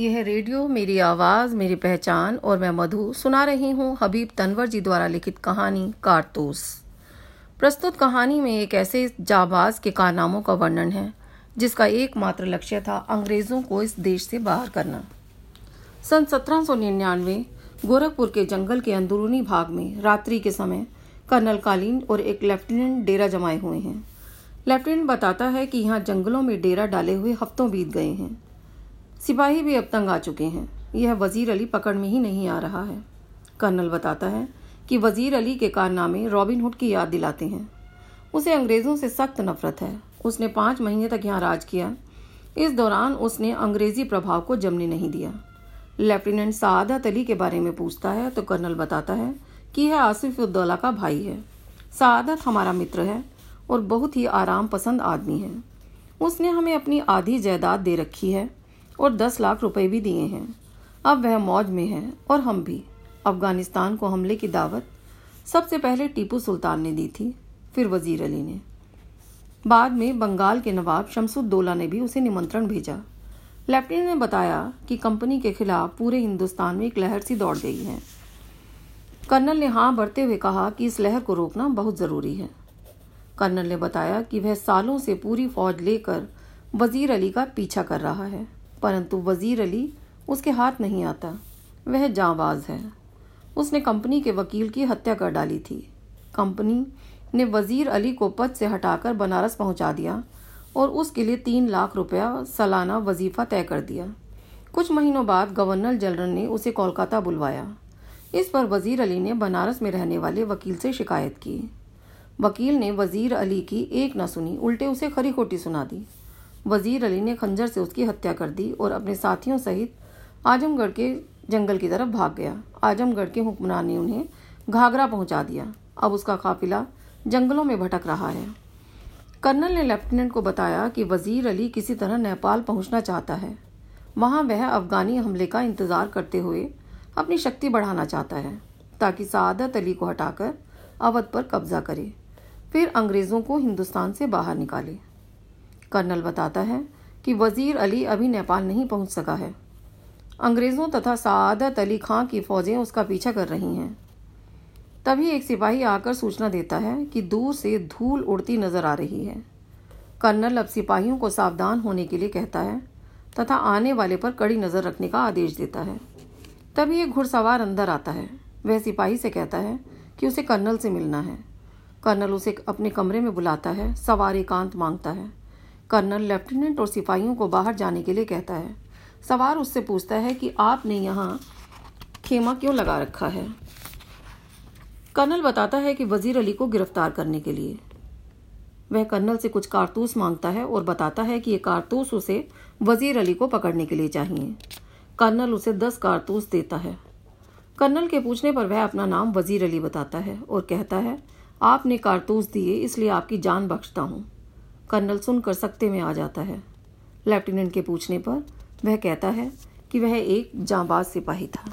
यह रेडियो, मेरी आवाज़, मेरी पहचान और मैं मधु सुना रही हूँ हबीब तनवर जी द्वारा लिखित कहानी कारतूस। प्रस्तुत कहानी में एक ऐसे जाबाज के कारनामों का वर्णन है, जिसका एकमात्र लक्ष्य था अंग्रेज़ों को इस देश से बाहर करना। सन सत्रह सौ निन्यानवे, गोरखपुर के जंगल के अंदरूनी भाग में रात्रि के समय कर्नल कालीन और एक लेफ्टिनेंट डेरा जमाए हुए हैं। लेफ्टिनेंट बताता है कि यहाँ जंगलों में डेरा डाले हुए हफ्तों बीत गए हैं। सिपाही भी अब तंग आ चुके हैं। यह वज़ीर अली पकड़ में ही नहीं आ रहा है। कर्नल बताता है कि वज़ीर अली के कारनामे रॉबिन हुड की याद दिलाते हैं। उसे अंग्रेज़ों से सख्त नफरत है। उसने पाँच महीने तक यहाँ राज किया। इस दौरान उसने अंग्रेज़ी प्रभाव को जमने नहीं दिया। लेफ्टिनेंट सादत अली के बारे में पूछता है तो कर्नल बताता है कि यह आसिफ उद्दौला का भाई है। सादत हमारा मित्र है और बहुत ही आराम पसंद आदमी है। उसने हमें अपनी आधी जायदाद दे रखी है। और दस लाख रुपए भी दिए हैं। अब वह मौज में है और हम भी। अफ़गानिस्तान को हमले की दावत सबसे पहले टीपू सुल्तान ने दी थी, फिर वज़ीर अली ने। बाद में बंगाल के नवाब शमसुद्दौला ने भी उसे निमंत्रण भेजा। लेफ्टिनेंट ने बताया कि कंपनी के खिलाफ पूरे हिंदुस्तान में एक लहर सी दौड़ गई है। कर्नल ने हाँ बढ़ते हुए कहा कि इस लहर को रोकना बहुत ज़रूरी है। कर्नल ने बताया कि वह सालों से पूरी फौज लेकर वज़ीर अली का पीछा कर रहा है। परंतु वज़ीर अली उसके हाथ नहीं आता। वह जाबाज है। उसने कंपनी के वकील की हत्या कर डाली थी। कंपनी ने वज़ीर अली को पद से हटाकर बनारस पहुँचा दिया और उसके लिए तीन लाख रुपया सालाना वजीफा तय कर दिया। कुछ महीनों बाद गवर्नर जनरल ने उसे कोलकाता बुलवाया। इस पर वज़ीर अली ने बनारस में रहने वाले वकील से शिकायत की। वकील ने वज़ीर अली की एक न सुनी, उल्टे उसे खरी खोटी सुना दी। वज़ीर अली ने खंजर से उसकी हत्या कर दी और अपने साथियों सहित आजमगढ़ के जंगल की तरफ़ भाग गया। आजमगढ़ के हुक्मरान ने उन्हें घाघरा पहुँचा दिया। अब उसका काफिला जंगलों में भटक रहा है। कर्नल ने लेफ्टिनेंट को बताया कि वज़ीर अली किसी तरह नेपाल पहुँचना चाहता है। वहाँ वह अफगानी हमले का इंतज़ार करते हुए अपनी शक्ति बढ़ाना चाहता है, ताकि सादत अली को हटाकर अवध पर कब्जा करे। फिर अंग्रेज़ों को हिंदुस्तान से बाहर निकाले। कर्नल बताता है कि वज़ीर अली अभी नेपाल नहीं पहुँच सका है। अंग्रेज़ों तथा सादत अली खां की फौजें उसका पीछा कर रही हैं। तभी एक सिपाही आकर सूचना देता है कि दूर से धूल उड़ती नज़र आ रही है। कर्नल अब सिपाहियों को सावधान होने के लिए कहता है तथा आने वाले पर कड़ी नज़र रखने का आदेश देता है। तभी एक घुड़सवार अंदर आता है। वह सिपाही से कहता है कि उसे कर्नल से मिलना है। कर्नल उसे अपने कमरे में बुलाता है, सवार एकांत माँगता है। कर्नल लेफ्टिनेंट और सिपाहियों को बाहर जाने के लिए कहता है। सवार उससे पूछता है कि आपने यहाँ खेमा क्यों लगा रखा है? कर्नल बताता है कि वज़ीर अली को गिरफ़्तार करने के लिए। वह कर्नल से कुछ कारतूस माँगता है और बताता है कि ये कारतूस उसे वज़ीर अली को पकड़ने के लिए चाहिए। कर्नल उसे दस कारतूस देता है। कर्नल के पूछने पर वह अपना नाम वज़ीर अली बताता है और कहता है, आपने कारतूस दिए, इसलिए आपकी जान बख्शता हूँ। कर्नल सुनकर सकते में आ जाता है। लेफ्टिनेंट के पूछने पर वह कहता है कि वह एक जांबाज सिपाही था।